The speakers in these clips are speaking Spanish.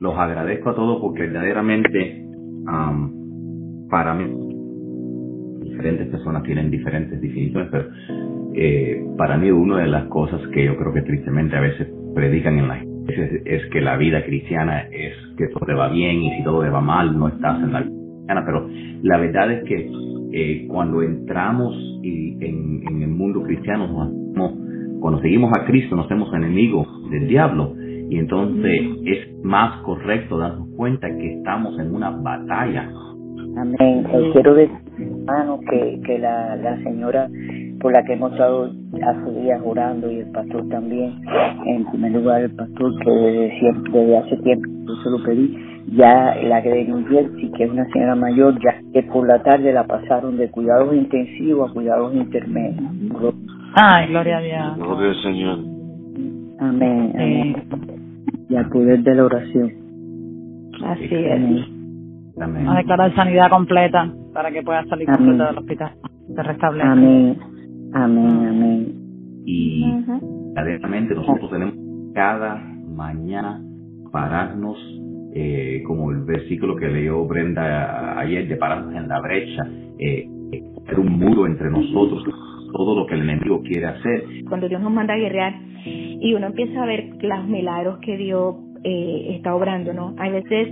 los agradezco a todos porque verdaderamente para mí diferentes personas tienen diferentes definiciones, pero eh, para mí una de las cosas que yo creo que tristemente a veces predican en la iglesia es, que la vida cristiana es que todo te va bien y si todo te va mal no estás en la vida cristiana, pero la verdad es que eh, cuando entramos en, en, el mundo cristiano, nos cuando seguimos a Cristo nos hacemos enemigos del diablo y entonces es más correcto darnos cuenta que estamos en una batalla. Amén. Eh, quiero decir, hermano, que, que la, la señora por la que hemos estado a su día orando y el pastor también, en primer lugar el pastor que desde, siempre, desde hace tiempo yo se lo pedí, ya la que de New Jersey, que es una señora mayor, ya que por la tarde la pasaron de cuidados intensivos a cuidados intermedios. Ay, gloria a Dios. Gloria al Señor. Amén. amén. Y al poder de la oración. Así es. Amén. A declarar sanidad completa para que pueda salir completa del hospital. Se restablece. Amén. Amén, amén. Y verdaderamente nosotros tenemos cada mañana pararnos, eh, como el versículo que leyó Brenda ayer, de pararnos en la brecha, eh, ser un muro entre nosotros, todo lo que el enemigo quiere hacer. Cuando Dios nos manda a guerrear y uno empieza a ver los milagros que Dios eh, está obrando, ¿no? Hay veces,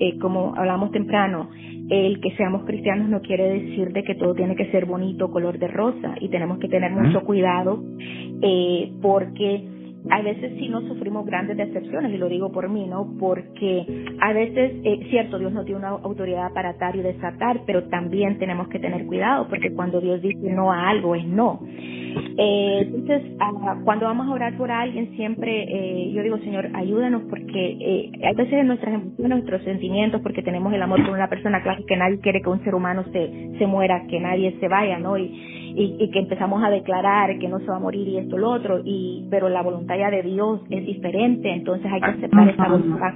eh, como hablamos temprano, el que seamos cristianos no quiere decir de que todo tiene que ser bonito, color de rosa, y tenemos que tener mucho cuidado eh, porque a veces sí nos sufrimos grandes decepciones, y lo digo por mí, ¿no? Porque a veces, eh, cierto, Dios no tiene una autoridad para atar y desatar, pero también tenemos que tener cuidado, porque cuando Dios dice no a algo es no. Eh, entonces, ah, cuando vamos a orar por alguien, siempre eh, yo digo, Señor, ayúdanos, porque eh, hay veces en nuestras emociones, nuestros sentimientos, porque tenemos el amor por una persona, claro que nadie quiere que un ser humano se, se muera, que nadie se vaya, ¿no? Y, y, que empezamos a declarar que no se va a morir y esto lo otro y pero la voluntad de Dios es diferente entonces hay que aceptar esa voluntad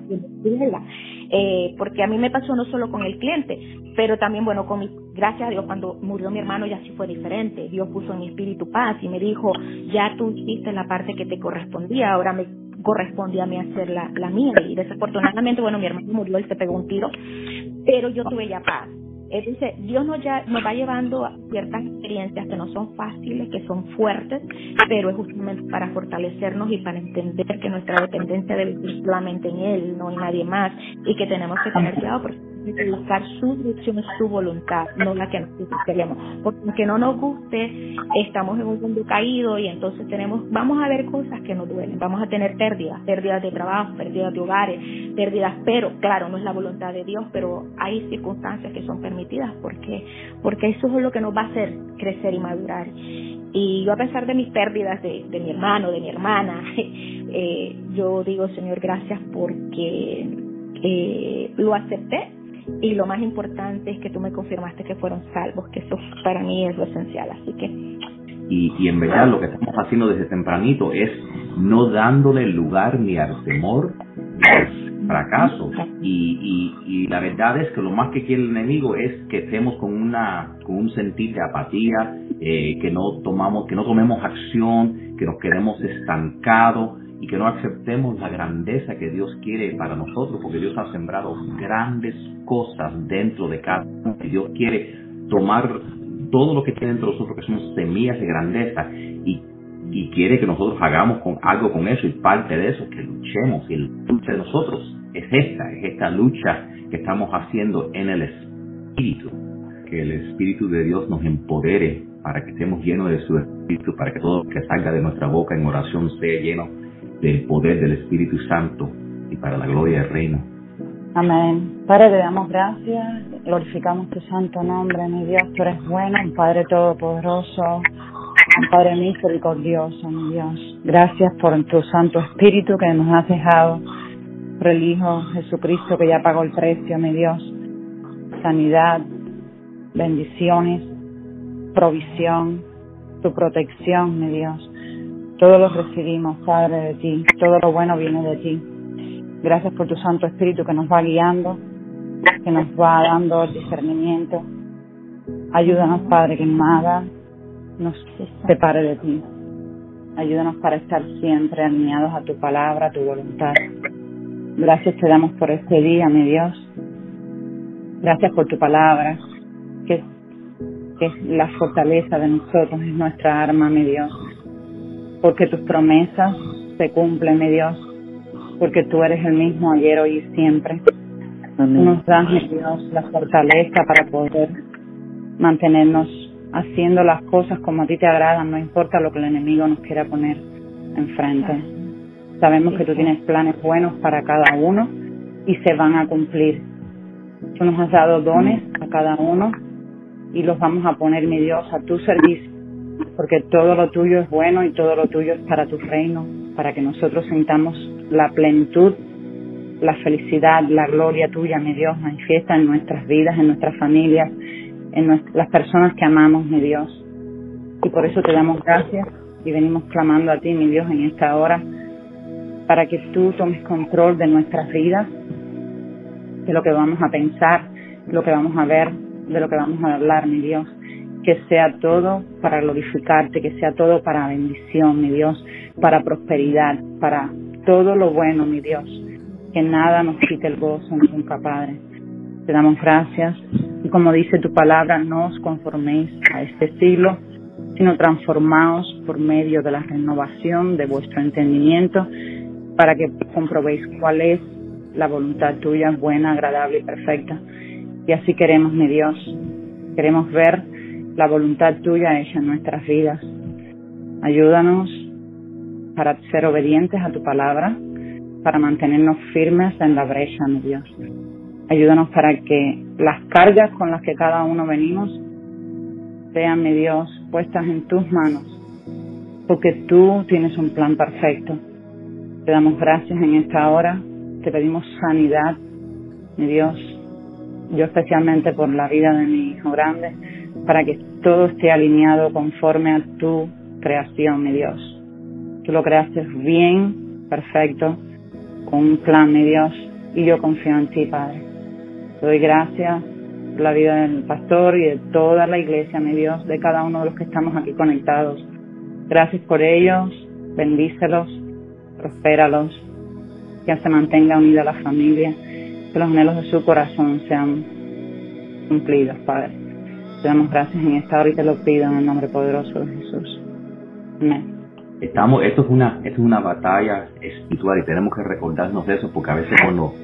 eh, porque a mí me pasó no solo con el cliente pero también bueno con mi gracias a Dios cuando murió mi hermano ya sí fue diferente. Dios puso en mi espíritu paz y me dijo ya tú hiciste la parte que te correspondía ahora me correspondía a mí hacer la, la mía y desafortunadamente bueno mi hermano murió él se pegó un tiro pero yo tuve ya paz. Dice, Dios nos, ya, nos va llevando a ciertas experiencias que no son fáciles, que son fuertes, pero es justamente para fortalecernos y para entender que nuestra dependencia debe ser solamente en Él, no en nadie más, y que tenemos que tener cuidado porque que buscar su dirección, su voluntad, no la que nosotros queremos. Porque aunque no nos guste, estamos en un mundo caído y entonces tenemos, vamos a ver cosas que nos duelen, vamos a tener pérdidas, pérdidas de trabajo, pérdidas de hogares, pérdidas, pero claro, no es la voluntad de Dios, pero hay circunstancias que son permitidas porque, porque eso es lo que nos va a hacer crecer y madurar. Y yo a pesar de mis pérdidas de, de mi hermano, de mi hermana, eh, yo digo, Señor, gracias porque eh, lo acepté y lo más importante es que tú me confirmaste que fueron salvos, que eso para mí es lo esencial, así que... Y, y en verdad lo que estamos haciendo desde tempranito es no dándole lugar ni al temor ni fracaso. Y, y, y la verdad es que lo más que quiere el enemigo es que estemos con una con un sentir de apatía, eh, que no tomamos, que no tomemos acción, que nos quedemos estancados que no aceptemos la grandeza que Dios quiere para nosotros, porque Dios ha sembrado grandes cosas dentro de cada uno, y Dios quiere tomar todo lo que tiene dentro de nosotros, que son semillas de grandeza, y, y quiere que nosotros hagamos con, algo con eso, y parte de eso, que luchemos, y la lucha de nosotros es esta, es esta lucha que estamos haciendo en el Espíritu, que el Espíritu de Dios nos empodere para que estemos llenos de su Espíritu, para que todo lo que salga de nuestra boca en oración sea lleno del poder del Espíritu Santo y para la gloria del reino. Amén. Padre, te damos gracias, glorificamos tu santo nombre, mi Dios, tú eres bueno, un Padre todopoderoso, un Padre misericordioso, mi Dios. Gracias por tu Santo Espíritu que nos has dejado, por el Hijo Jesucristo que ya pagó el precio, mi Dios. Sanidad, bendiciones, provisión, tu protección, mi Dios. Todo lo recibimos, Padre, de ti. Todo lo bueno viene de ti. Gracias por tu Santo Espíritu que nos va guiando, que nos va dando el discernimiento. Ayúdanos, Padre, que nada nos separe de ti. Ayúdanos para estar siempre alineados a tu palabra, a tu voluntad. Gracias te damos por este día, mi Dios. Gracias por tu palabra, que, que es la fortaleza de nosotros, es nuestra arma, mi Dios. Porque tus promesas se cumplen, mi Dios. Porque tú eres el mismo ayer, hoy y siempre. Tú nos das, mi Dios, la fortaleza para poder mantenernos haciendo las cosas como a ti te agradan, no importa lo que el enemigo nos quiera poner enfrente. Sabemos que tú tienes planes buenos para cada uno y se van a cumplir. Tú nos has dado dones a cada uno y los vamos a poner, mi Dios, a tu servicio, porque todo lo tuyo es bueno y todo lo tuyo es para tu reino, para que nosotros sintamos la plenitud, la felicidad, la gloria tuya, mi Dios, manifiesta en nuestras vidas, en nuestras familias, en las personas que amamos, mi Dios. Y por eso te damos gracias y venimos clamando a ti, mi Dios, en esta hora, para que tú tomes control de nuestras vidas, de lo que vamos a pensar, lo que vamos a ver, de lo que vamos a hablar, mi Dios. Que sea todo para glorificarte, que sea todo para bendición, mi Dios, para prosperidad, para todo lo bueno, mi Dios. Que nada nos quite el gozo nunca, Padre. Te damos gracias y como dice tu palabra, no os conforméis a este siglo, sino transformaos por medio de la renovación de vuestro entendimiento para que comprobéis cuál es la voluntad tuya, buena, agradable y perfecta. Y así queremos, mi Dios, queremos ver la voluntad tuya hecha en nuestras vidas. Ayúdanos para ser obedientes a tu palabra, para mantenernos firmes en la brecha, mi Dios. Ayúdanos para que las cargas con las que cada uno venimos sean, mi Dios, puestas en tus manos, porque tú tienes un plan perfecto. Te damos gracias en esta hora, te pedimos sanidad, mi Dios, yo especialmente por la vida de mi hijo grande, para que todo esté alineado conforme a tu creación, mi Dios. Tú lo creaste bien, perfecto, con un plan, mi Dios, y yo confío en ti, Padre. Te doy gracias por la vida del pastor y de toda la iglesia, mi Dios, de cada uno de los que estamos aquí conectados. Gracias por ellos, bendícelos, prospéralos, que se mantenga unida la familia, que los anhelos de su corazón sean cumplidos, Padre. Te damos gracias en esta hora y te lo pido en el nombre poderoso de Jesús. Amén. Estamos, esto es una, esto es una batalla espiritual y tenemos que recordarnos de eso porque a veces cuando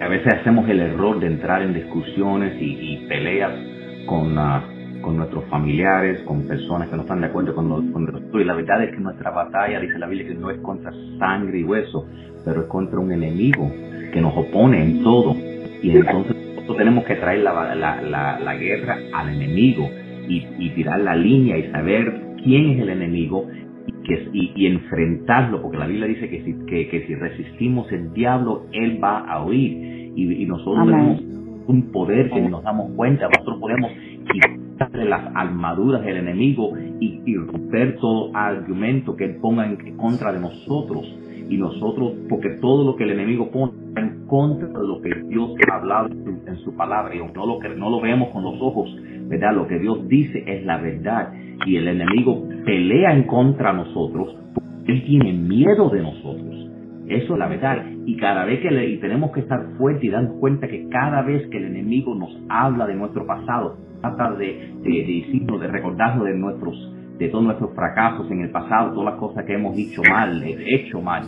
a veces hacemos el error de entrar en discusiones y, peleas con, uh, con nuestros familiares, con personas que no están de acuerdo con, nosotros. Y la verdad es que nuestra batalla, dice la Biblia, que no es contra sangre y hueso, pero es contra un enemigo que nos opone en todo. Y entonces nosotros tenemos que traer la, la, la, guerra al enemigo y, y tirar la línea y saber quién es el enemigo y, enfrentarlo, porque la Biblia dice que si, que, si resistimos el diablo, él va a huir. Y, nosotros tenemos un poder que nos damos cuenta, nosotros podemos quitarle las armaduras del enemigo y, romper todo argumento que él ponga en contra de nosotros. Y nosotros, porque todo lo que el enemigo pone en contra de lo que Dios ha hablado en su, palabra, y aunque no lo, no lo vemos con los ojos, ¿verdad? Lo que Dios dice es la verdad y el enemigo pelea en contra de nosotros, él tiene miedo de nosotros. Eso es la verdad. Y cada vez que le, y tenemos que estar fuertes y darnos cuenta que cada vez que el enemigo nos habla de nuestro pasado, trata de, de, decirnos, de recordarnos de nuestros, de todos nuestros fracasos en el pasado, todas las cosas que hemos dicho mal, hecho mal.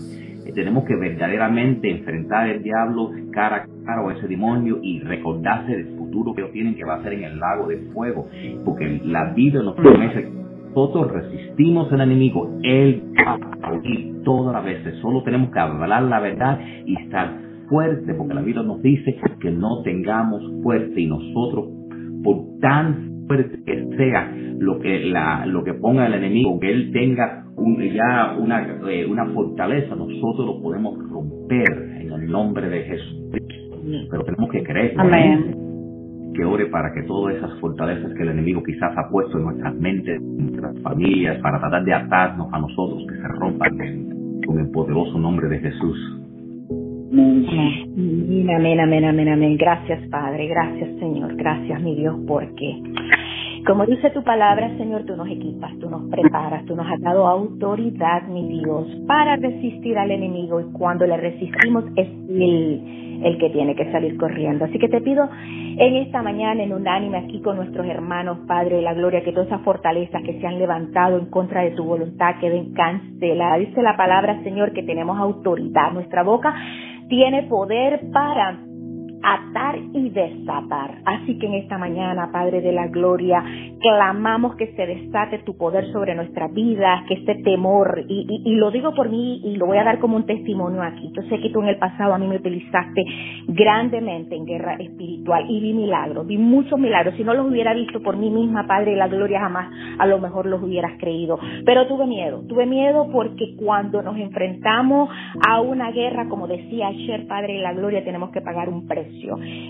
Eh, tenemos que verdaderamente enfrentar el diablo cara a cara o ese demonio y recordarse del futuro que tienen que va a ser en el lago de fuego. Porque la vida nos promete nosotros resistimos al enemigo, él va a huir todas las veces. Solo tenemos que hablar la verdad y estar fuerte, porque la vida nos dice que no tengamos fuerte y nosotros, por tan fuerte que sea lo que la, lo que ponga el enemigo, que él tenga ya una, eh, una fortaleza, nosotros lo podemos romper en el nombre de Jesús. Pero tenemos que creer. Amén que ore para que todas esas fortalezas que el enemigo quizás ha puesto en nuestras mentes, en nuestras familias, para tratar de atarnos a nosotros, que se rompan con el poderoso nombre de Jesús. Amén, amén, amén, amén, amén. Gracias, Padre. Gracias, Señor. Gracias, mi Dios, porque Como dice tu palabra, Señor, tú nos equipas, tú nos preparas, tú nos has dado autoridad, mi Dios, para resistir al enemigo y cuando le resistimos es Él el que tiene que salir corriendo. Así que te pido en esta mañana, en unánime, aquí con nuestros hermanos, Padre la Gloria, que todas esas fortalezas que se han levantado en contra de tu voluntad queden canceladas. Dice la palabra, Señor, que tenemos autoridad. Nuestra boca tiene poder para atar y desatar. Así que en esta mañana, Padre de la Gloria, clamamos que se desate tu poder sobre nuestra vida, que este temor, y, y, lo digo por mí y lo voy a dar como un testimonio aquí. Yo sé que tú en el pasado a mí me utilizaste grandemente en guerra espiritual y vi milagros, vi muchos milagros. Si no los hubiera visto por mí misma, Padre de la Gloria, jamás a lo mejor los hubieras creído. Pero tuve miedo, tuve miedo porque cuando nos enfrentamos a una guerra, como decía ayer, Padre de la Gloria, tenemos que pagar un precio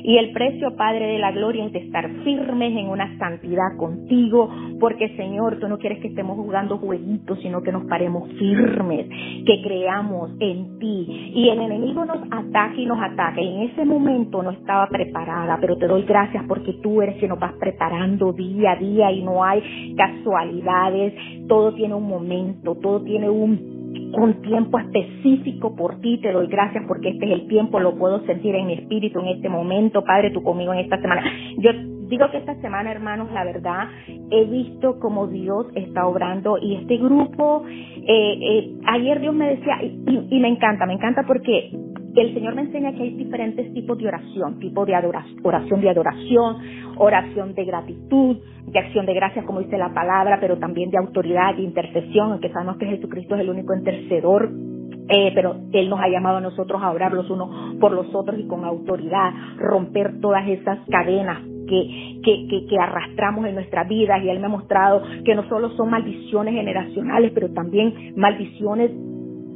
y el precio, Padre de la Gloria, es de estar firmes en una santidad contigo, porque Señor, tú no quieres que estemos jugando jueguitos, sino que nos paremos firmes, que creamos en ti. Y el enemigo nos ataca y nos ataca. En ese momento no estaba preparada, pero te doy gracias porque tú eres quien nos vas preparando día a día y no hay casualidades. Todo tiene un momento, todo tiene un un tiempo específico por ti. Te doy gracias porque este es el tiempo, lo puedo sentir en mi espíritu en este momento. Padre, tú conmigo en esta semana. Yo digo que esta semana, hermanos, la verdad, he visto como Dios está obrando y este grupo, eh, eh, ayer Dios me decía, y, y me encanta, me encanta porque el Señor me enseña que hay diferentes tipos de oración, tipo de adoración, oración de adoración, oración de gratitud, de acción de gracias, como dice la palabra, pero también de autoridad, de intercesión, aunque sabemos que Jesucristo es el único intercedor eh, pero Él nos ha llamado a nosotros a orar los unos por los otros y con autoridad, romper todas esas cadenas que, que, que, que, arrastramos en nuestras vidas. Y Él me ha mostrado que no solo son maldiciones generacionales, pero también maldiciones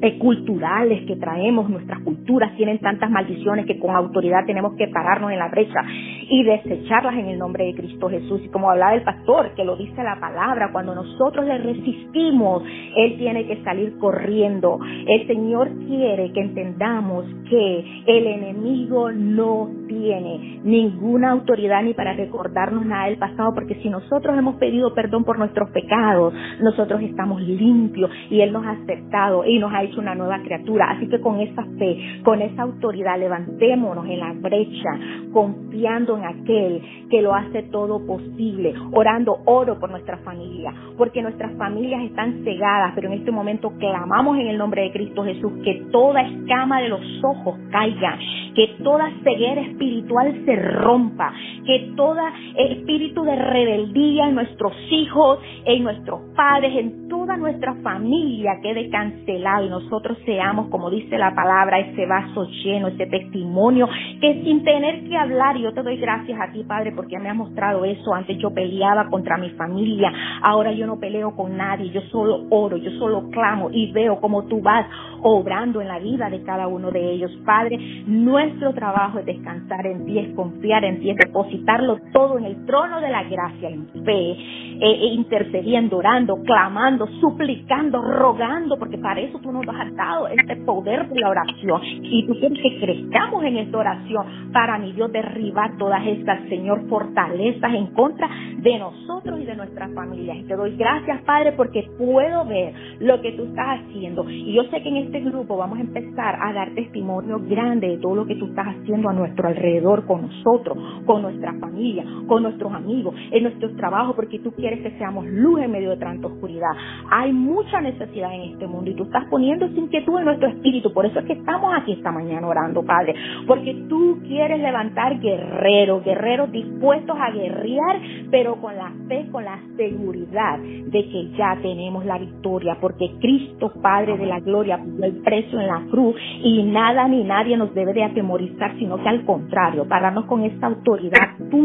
eh, culturales que traemos, nuestras culturas tienen tantas maldiciones que con autoridad tenemos que pararnos en la brecha y desecharlas en el nombre de Cristo Jesús. Y como hablaba el pastor, que lo dice la palabra, cuando nosotros le resistimos, Él tiene que salir corriendo. El Señor quiere que entendamos que el enemigo no tiene ninguna autoridad ni para recordarnos nada del pasado, porque si nosotros hemos pedido perdón por nuestros pecados, nosotros estamos limpios y Él nos ha aceptado y nos ha hecho una nueva criatura. Así que con esa fe, con esa autoridad, levantémonos en la brecha, confiando en aquel que lo hace todo posible, orando oro por nuestra familia, porque nuestras familias están cegadas, pero en este momento clamamos en el nombre de Cristo Jesús que toda escama de los ojos caiga, que toda ceguera espiritual se rompa, que todo espíritu de rebeldía en nuestros hijos, en nuestros padres, en toda nuestra familia quede cancelado nosotros seamos, como dice la palabra, ese vaso lleno, ese testimonio, que sin tener que hablar, y yo te doy gracias a ti, Padre, porque me has mostrado eso. Antes yo peleaba contra mi familia, ahora yo no peleo con nadie, yo solo oro, yo solo clamo y veo como tú vas obrando en la vida de cada uno de ellos. Padre, nuestro trabajo es descansar en ti, es confiar en ti, es depositarlo todo en el trono de la gracia, en fe, eh, intercediendo, orando, clamando, suplicando, rogando, porque para eso tú nos has dado este poder de la oración. Y tú quieres que crezcamos en esta oración para, mi Dios, derribar todas estas, Señor, fortalezas en contra de nosotros y de nuestras familias. Te doy gracias, Padre, porque puedo ver lo que tú estás haciendo. Y yo sé que en este grupo vamos a empezar a dar testimonio grande de todo lo que tú estás haciendo a nuestro alrededor, con nosotros, con nuestra familia, con nuestros amigos, en nuestros trabajos, porque tú quieres que seamos luz en medio de tanta oscuridad. Hay mucha necesidad en este mundo y tú estás poniendo esa inquietud en nuestro espíritu. Por eso es que estamos aquí esta mañana orando, Padre, porque tú quieres levantar guerreros, guerreros dispuestos a guerrear, pero con la fe, con la seguridad de que ya tenemos la victoria, porque Cristo, Padre de la gloria, puso el precio en la cruz y nada ni nadie nos debe de atemorizar, sino que al contrario, pararnos con esta autoridad tuya,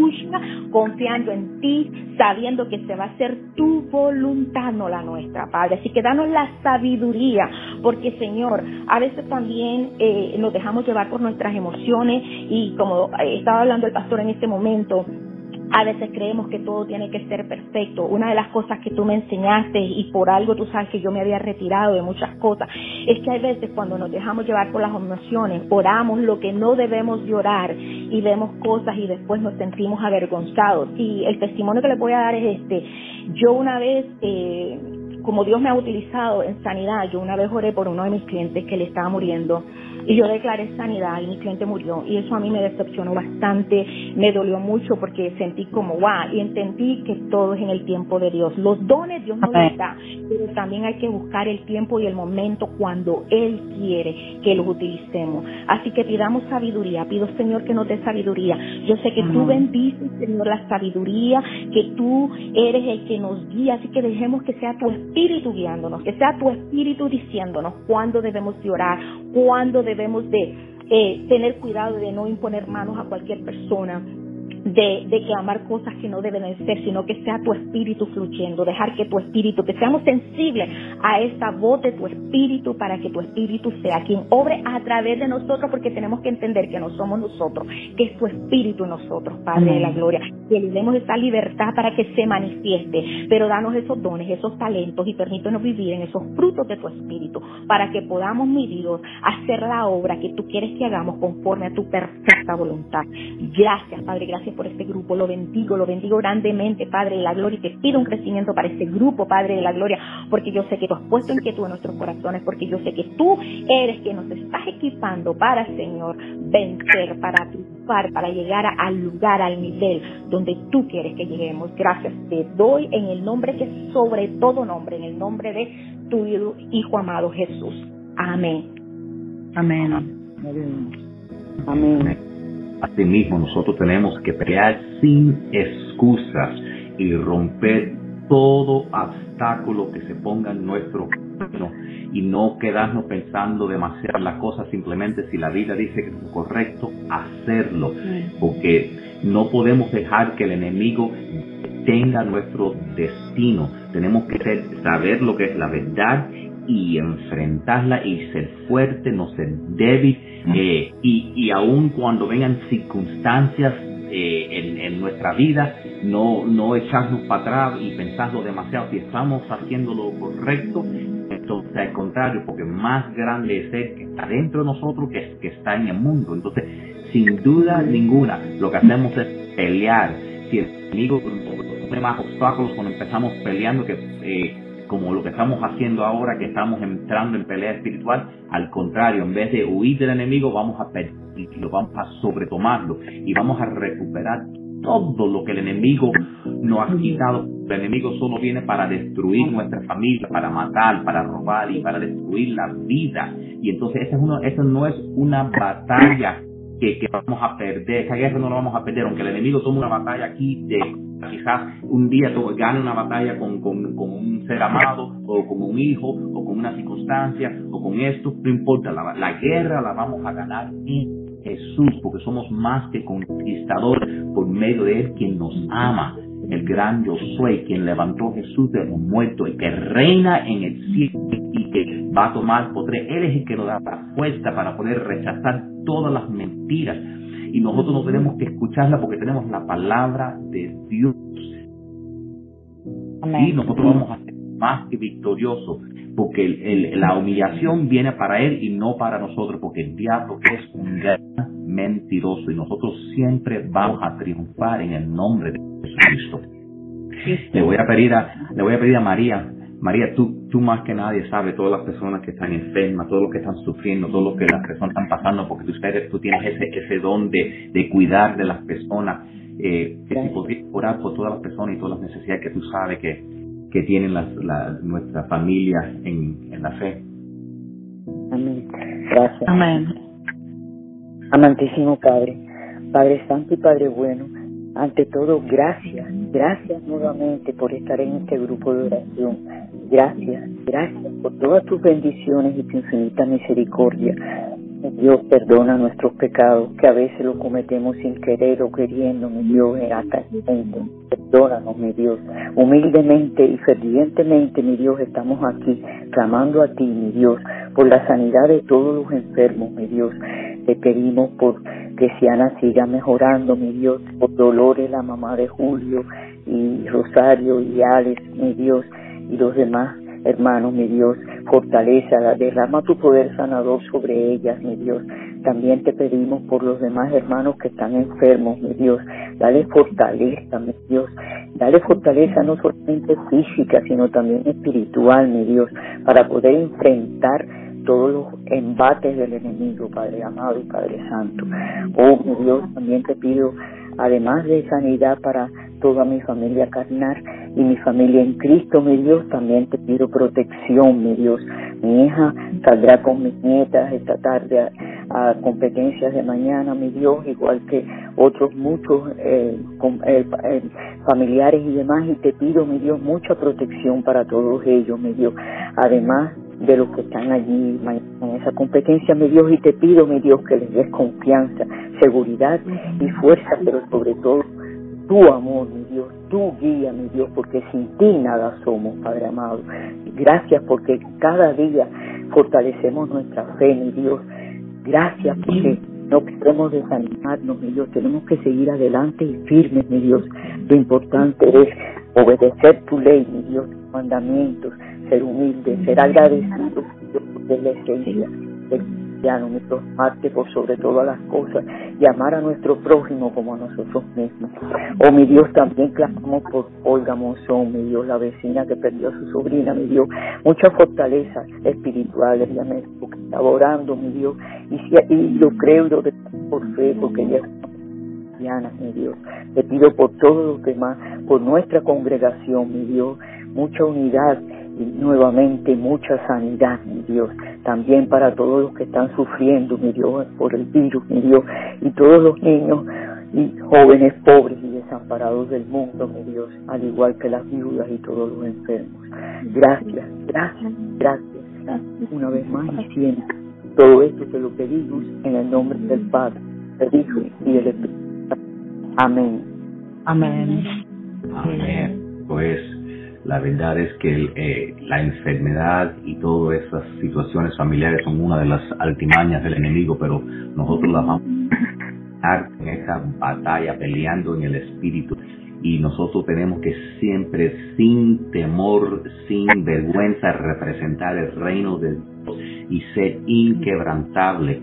confiando en ti, sabiendo que se va a hacer tu voluntad, no la nuestra, Padre. Así que danos la sabiduría, porque Señor, a veces también eh, nos dejamos llevar por nuestras emociones y como eh, estaba hablando el pastor en este momento, A veces creemos que todo tiene que ser perfecto. Una de las cosas que tú me enseñaste y por algo tú sabes que yo me había retirado de muchas cosas, es que hay veces cuando nos dejamos llevar por las emociones, oramos lo que no debemos llorar y vemos cosas y después nos sentimos avergonzados. Y el testimonio que le voy a dar es este. Yo una vez... Eh, como Dios me ha utilizado en sanidad, yo una vez oré por uno de mis clientes que le estaba muriendo y yo declaré sanidad y mi cliente murió y eso a mí me decepcionó bastante, me dolió mucho porque sentí como wow y entendí que todo es en el tiempo de Dios. Los dones Dios nos da, pero también hay que buscar el tiempo y el momento cuando Él quiere que los utilicemos. Así que pidamos sabiduría, pido Señor que nos dé sabiduría. Yo sé que tú bendices Señor la sabiduría, que tú eres el que nos guía, así que dejemos que sea tu espíritu guiándonos, que sea tu espíritu diciéndonos cuándo debemos de orar, cuándo debemos de eh, tener cuidado de no imponer manos a cualquier persona, de, de clamar cosas que no deben ser, sino que sea tu espíritu fluyendo, dejar que tu espíritu, que seamos sensibles a esta voz de tu espíritu para que tu espíritu sea quien obre a través de nosotros, porque tenemos que entender que no somos nosotros, que es tu espíritu en nosotros, Padre de la Gloria, que le demos esa libertad para que se manifieste, pero danos esos dones, esos talentos y permítanos vivir en esos frutos de tu espíritu, para que podamos, mi Dios, hacer la obra que tú quieres que hagamos conforme a tu perfecta voluntad. Gracias, Padre, gracias por este grupo, lo bendigo, lo bendigo grandemente, Padre de la Gloria, y te pido un crecimiento para este grupo, Padre de la Gloria, porque yo sé que tú has puesto inquietud en nuestros corazones, porque yo sé que tú eres quien nos estás equipando para, Señor, vencer, para triunfar, para llegar al lugar, al nivel donde tú quieres que lleguemos. Gracias te doy en el nombre que sobre todo nombre, en el nombre de tu Hijo amado Jesús. Amén. Amén. Amén. Asimismo, nosotros tenemos que pelear sin excusas y romper todo obstáculo que se ponga en nuestro camino y no quedarnos pensando demasiado las cosas, simplemente si la vida dice que es correcto, hacerlo, porque no podemos dejar que el enemigo tenga nuestro destino. Tenemos que saber lo que es la verdad y enfrentarla y ser fuerte, no ser débil. Eh, y, y aun cuando vengan circunstancias eh, en, en, nuestra vida, no, no echarnos para atrás y pensarlo demasiado. Si estamos haciendo lo correcto, entonces al contrario, porque más grande es el que está dentro de nosotros que, que está en el mundo. Entonces, sin duda ninguna, lo que hacemos es pelear. Si el enemigo pone más obstáculos cuando empezamos peleando que eh, como lo que estamos haciendo ahora, que estamos entrando en pelea espiritual, al contrario, en vez de huir del enemigo, vamos a lo vamos a sobretomarlo y vamos a recuperar todo lo que el enemigo nos ha quitado. El enemigo solo viene para destruir nuestra familia, para matar, para robar y para destruir la vida. Y entonces esa, es uno, esa no es una batalla que, que vamos a perder. Esa guerra no la vamos a perder, aunque el enemigo tome una batalla aquí de quizás un día gane una batalla con, con, ser amado o con un hijo o con una circunstancia o con esto, no importa, la, la guerra la vamos a ganar en Jesús porque somos más que conquistadores por medio de Él quien nos ama. El gran yo soy, quien levantó a Jesús de los muertos, y que reina en el cielo y que va a tomar poder. Él es el que nos da la fuerza para poder rechazar todas las mentiras y nosotros no tenemos que escucharla porque tenemos la palabra de Dios. Y nosotros vamos a ser más que victoriosos porque la humillación viene para él y no para nosotros porque el diablo es un gran mentiroso y nosotros siempre vamos a triunfar en el nombre de Jesucristo. Le voy a pedir a, le voy a pedir a María María, tú, tú más que nadie sabes todas las personas que están enfermas, todo lo que están sufriendo, todo lo que las personas están pasando, porque tú, tú tienes ese, ese don de, de cuidar de las personas. Eh, que si podrías orar por todas las personas y todas las necesidades que tú sabes que, que tienen las, la, nuestra familia en, en la fe. Amén. Gracias. Amén. Amantísimo Padre, Padre Santo y Padre Bueno, ante todo, gracias, gracias nuevamente por estar en este grupo de oración. Gracias, gracias por todas tus bendiciones y tu infinita misericordia. Dios perdona nuestros pecados, que a veces los cometemos sin querer o queriendo, mi Dios, hasta el Perdónanos, mi Dios. Humildemente y fervientemente, mi Dios, estamos aquí clamando a ti, mi Dios, por la sanidad de todos los enfermos, mi Dios. Te pedimos por que Siana siga mejorando, mi Dios, por Dolores, la mamá de Julio, y Rosario y Alex, mi Dios, y los demás hermanos, mi Dios, fortaleza, derrama tu poder sanador sobre ellas, mi Dios. También te pedimos por los demás hermanos que están enfermos, mi Dios. Dale fortaleza, mi Dios. Dale fortaleza no solamente física, sino también espiritual, mi Dios, para poder enfrentar todos los embates del enemigo, Padre amado y Padre santo. Oh, mi Dios, también te pido, además de sanidad para toda mi familia carnal y mi familia en Cristo, mi Dios, también te pido protección, mi Dios. Mi hija saldrá con mis nietas esta tarde a, competencias de mañana, mi Dios, igual que otros muchos eh, eh, eh, familiares y demás, y te pido, mi Dios, mucha protección para todos ellos, mi Dios. Además, de los que están allí en esa competencia, mi Dios, y te pido, mi Dios, que les des confianza, seguridad y fuerza, pero sobre todo tu amor, mi Dios, tu guía, mi Dios, porque sin ti nada somos, Padre amado. Gracias porque cada día fortalecemos nuestra fe, mi Dios. Gracias porque no podemos desanimarnos, mi Dios. Tenemos que seguir adelante y firmes, mi Dios. Lo importante es obedecer tu ley, mi Dios, tus mandamientos, ser humilde, ser agradecido de la esencia cristiano, nuestro parte por sobre todas las cosas y amar a nuestro prójimo como a nosotros mismos. Oh mi Dios, también clamamos por Olga Monzón, mi Dios, la vecina que perdió a su sobrina, mi Dios, mucha fortaleza espiritual, ella me está orando, mi Dios, y, y lo creo y lo por fe, porque ella es cristiana, mi Dios. Te pido por todos los demás, por nuestra congregación, mi Dios, mucha unidad y nuevamente mucha sanidad, mi Dios, también para todos los que están sufriendo, mi Dios, por el virus, mi Dios, y todos los niños y jóvenes pobres y desamparados del mundo, mi Dios, al igual que las viudas y todos los enfermos. Gracias, gracias, gracias, una vez más y siempre. Todo esto te lo pedimos en el nombre del Padre, del Hijo y del Espíritu. Amén. Amén. Amén. Pues la verdad es que eh, la enfermedad y todas esas situaciones familiares son una de las altimañas del enemigo, pero nosotros las vamos a estar en esa batalla peleando en el espíritu. Y nosotros tenemos que siempre sin temor, sin vergüenza representar el reino de Dios y ser inquebrantable,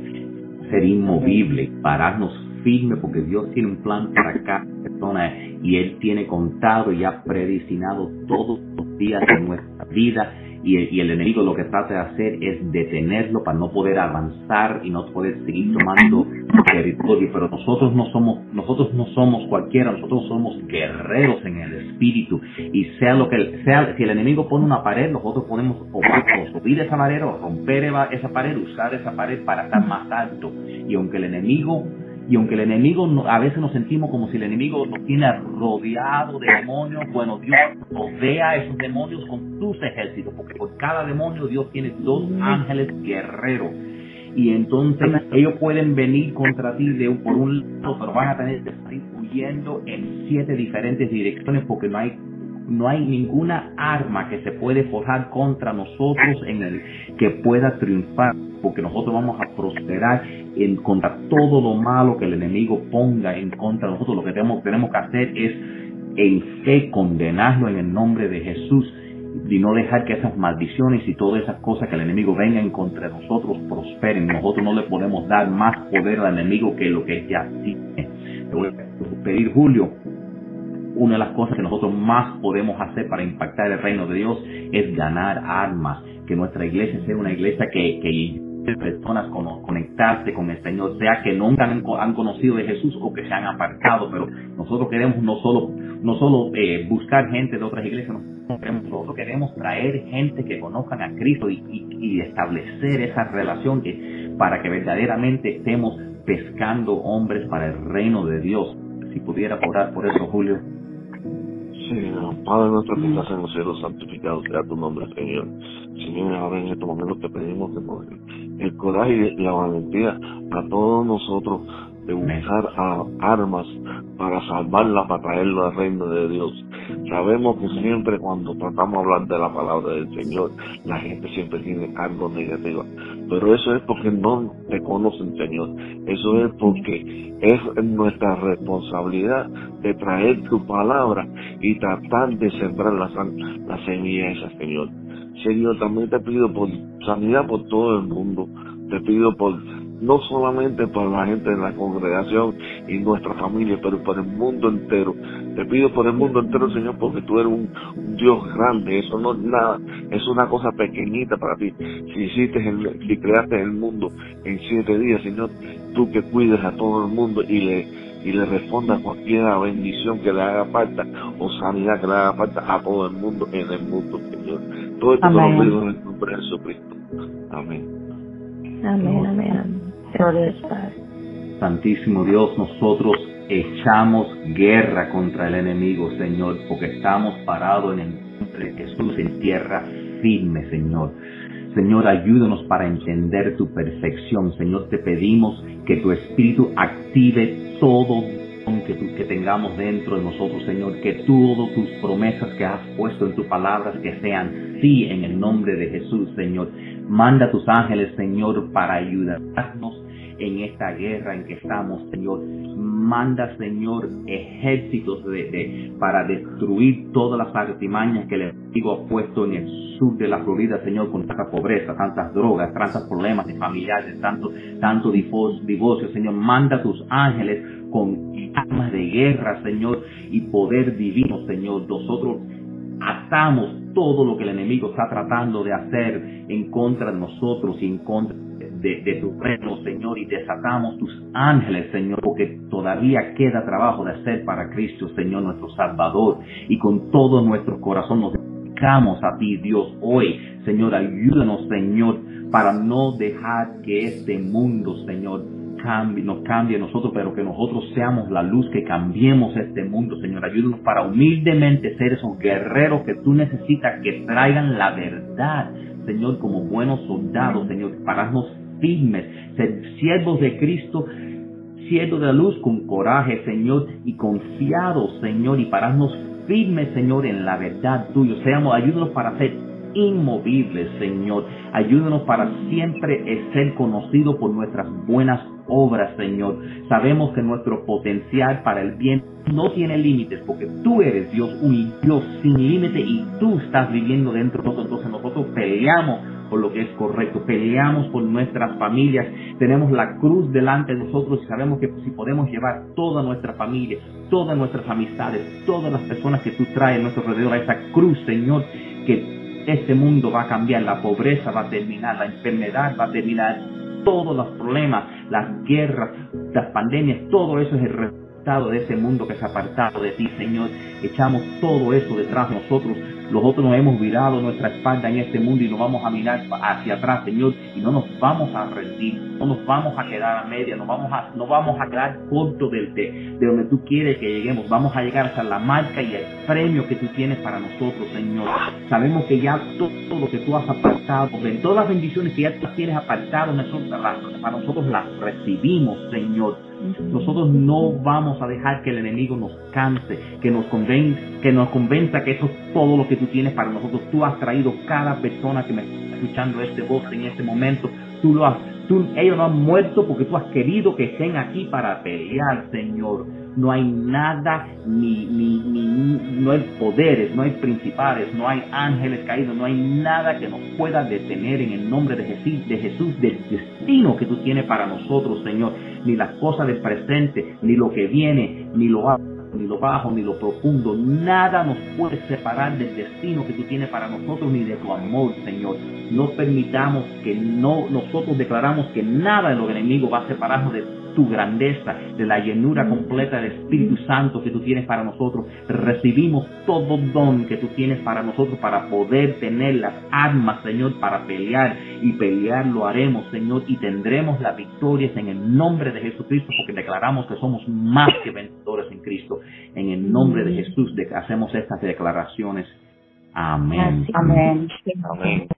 ser inmovible, pararnos firme porque Dios tiene un plan para cada persona y Él tiene contado y ha predestinado todos los días de nuestra vida y el, enemigo lo que trata de hacer es detenerlo para no poder avanzar y no poder seguir tomando territorio. Pero nosotros no somos nosotros no somos cualquiera nosotros somos guerreros en el espíritu. Y sea lo que sea si el enemigo pone una pared nosotros podemos subir esa pared o romper esa pared usar esa pared para estar más alto. Y aunque el enemigo y aunque el enemigo a veces nos sentimos como si el enemigo nos tiene rodeado de demonios, bueno, Dios rodea a esos demonios con sus ejércitos, porque por cada demonio Dios tiene dos ángeles guerreros. Y entonces ellos pueden venir contra ti de, por un lado, pero van a tener que estar huyendo en siete diferentes direcciones porque no hay no hay ninguna arma que se puede forjar contra nosotros en el que pueda triunfar, porque nosotros vamos a prosperar en contra todo lo malo que el enemigo ponga en contra de nosotros. Lo que tenemos, tenemos que hacer es en fe condenarlo en el nombre de Jesús y no dejar que esas maldiciones y todas esas cosas que el enemigo venga en contra de nosotros prosperen. Nosotros no le podemos dar más poder al enemigo que lo que ya tiene. Te voy a pedir, Julio, una de las cosas que nosotros más podemos hacer para impactar el reino de Dios es ganar armas, que nuestra iglesia sea una iglesia que, que personas con, conectarse con el Señor, sea que nunca han, conocido de Jesús o que se han apartado, pero nosotros queremos no solo, no solo eh, buscar gente de otras iglesias, nosotros queremos traer gente que conozcan a Cristo y, y establecer esa relación que, para que verdaderamente estemos pescando hombres para el reino de Dios. Si pudiera orar por eso, Julio. Padre nuestro que estás en los cielos, santificado sea tu nombre, Señor. Señor, ahora en estos momentos te pedimos que el coraje y la valentía a todos nosotros de usar armas para salvarla, para traerlo al reino de Dios. Sabemos que siempre cuando tratamos de hablar de la palabra del Señor, la gente siempre tiene algo negativo. Pero eso es porque no te conocen, Señor. Eso es porque es nuestra responsabilidad de traer tu palabra y tratar de sembrar la, la semilla esa, Señor. Señor, también te pido por sanidad por todo el mundo. Te pido por no solamente para la gente de la congregación y nuestra familia, pero para el mundo entero. Te pido por el mundo entero, Señor, porque tú eres un, Dios grande, eso no es nada, es una cosa pequeñita para ti. Si hiciste, el, si creaste el mundo en siete días, Señor, tú que cuides a todo el mundo y le y le responda cualquier bendición que le haga falta o sanidad que le haga falta a todo el mundo en el mundo, Señor. Todo esto lo pido en el nombre de Jesucristo. Amén. Amén, amén. Santísimo Dios, nosotros echamos guerra contra el enemigo, Señor, porque estamos parados en el nombre de Jesús en tierra firme, Señor. Señor, ayúdanos para entender tu perfección. Señor, te pedimos que tu Espíritu active todo que, que tengamos dentro de nosotros, Señor, que todas tus promesas que has puesto en tus palabras que sean sí en el nombre de Jesús, Señor. Manda tus ángeles, Señor, para ayudarnos en esta guerra en que estamos, Señor. Manda, Señor, ejércitos de, para destruir todas las artimañas que el enemigo ha puesto en el sur de la Florida, Señor, con tanta pobreza, tantas drogas, tantos problemas de familiares, tanto, tanto divorcio, Señor. Manda tus ángeles con armas de guerra, Señor, y poder divino, Señor. Nosotros atamos todo lo que el enemigo está tratando de hacer en contra de nosotros y en contra de, tu reino, Señor, y desatamos tus ángeles, Señor, porque todavía queda trabajo de hacer para Cristo, Señor, nuestro Salvador, y con todo nuestro corazón nos dedicamos a ti, Dios, hoy, Señor, ayúdanos, Señor, para no dejar que este mundo, Señor, nos cambie a nosotros, pero que nosotros seamos la luz, que cambiemos este mundo, Señor. Ayúdanos para humildemente ser esos guerreros que tú necesitas, que traigan la verdad, Señor, como buenos soldados, Señor, pararnos firmes, ser siervos de Cristo, siervos de la luz con coraje, Señor, y confiados, Señor, y pararnos firmes, Señor, en la verdad tuya. Seamos, ayúdanos para ser inmovibles, Señor. Ayúdanos para siempre ser conocidos por nuestras buenas obras, Señor. Sabemos que nuestro potencial para el bien no tiene límites porque tú eres Dios, un Dios sin límite y tú estás viviendo dentro de nosotros. Entonces nosotros peleamos por lo que es correcto, peleamos por nuestras familias, tenemos la cruz delante de nosotros y sabemos que si podemos llevar toda nuestra familia, todas nuestras amistades, todas las personas que tú traes a nuestro alrededor a esa cruz, Señor, que este mundo va a cambiar, la pobreza va a terminar, la enfermedad va a terminar, todos los problemas, las guerras, las pandemias, todo eso es el resultado de ese mundo que se ha apartado de ti, Señor. Echamos todo eso detrás de nosotros nosotros nos hemos virado nuestra espalda en este mundo y nos vamos a mirar hacia atrás, Señor, y no nos vamos a rendir, no nos vamos a quedar a media, no vamos a, no vamos a quedar corto de, de, donde tú quieres que lleguemos, vamos a llegar hasta la marca y el premio que tú tienes para nosotros, Señor. Sabemos que ya todo, lo que tú has apartado, en todas las bendiciones que ya tú tienes apartado, nosotros, para nosotros las recibimos, Señor. Nosotros no vamos a dejar que el enemigo nos canse, que nos, convenza, que nos convenza que eso es todo lo que tú tienes para nosotros. Tú has traído cada persona que me está escuchando este voz en este momento. Tú lo has, ellos no han muerto porque tú has querido que estén aquí para pelear, Señor no hay nada, ni, ni, ni, no hay poderes, no hay principales, no hay ángeles caídos, no hay nada que nos pueda detener en el nombre de Jesús, de Jesús, del destino que tú tienes para nosotros, Señor. Ni las cosas del presente, ni lo que viene, ni lo ni lo bajo, ni lo profundo, nada nos puede separar del destino que tú tienes para nosotros, ni de tu amor, Señor. No permitamos que no, nosotros declaramos que nada de lo enemigo va a separarnos de tu grandeza, de la llenura completa del Espíritu Santo que tú tienes para nosotros. Recibimos todo don que tú tienes para nosotros para poder tener las armas, Señor, para pelear. Y pelear lo haremos, Señor, y tendremos las victorias en el nombre de Jesucristo porque declaramos que somos más que vencedores en Cristo. En el nombre de Jesús de, hacemos estas declaraciones. Amén. Amén. Amén.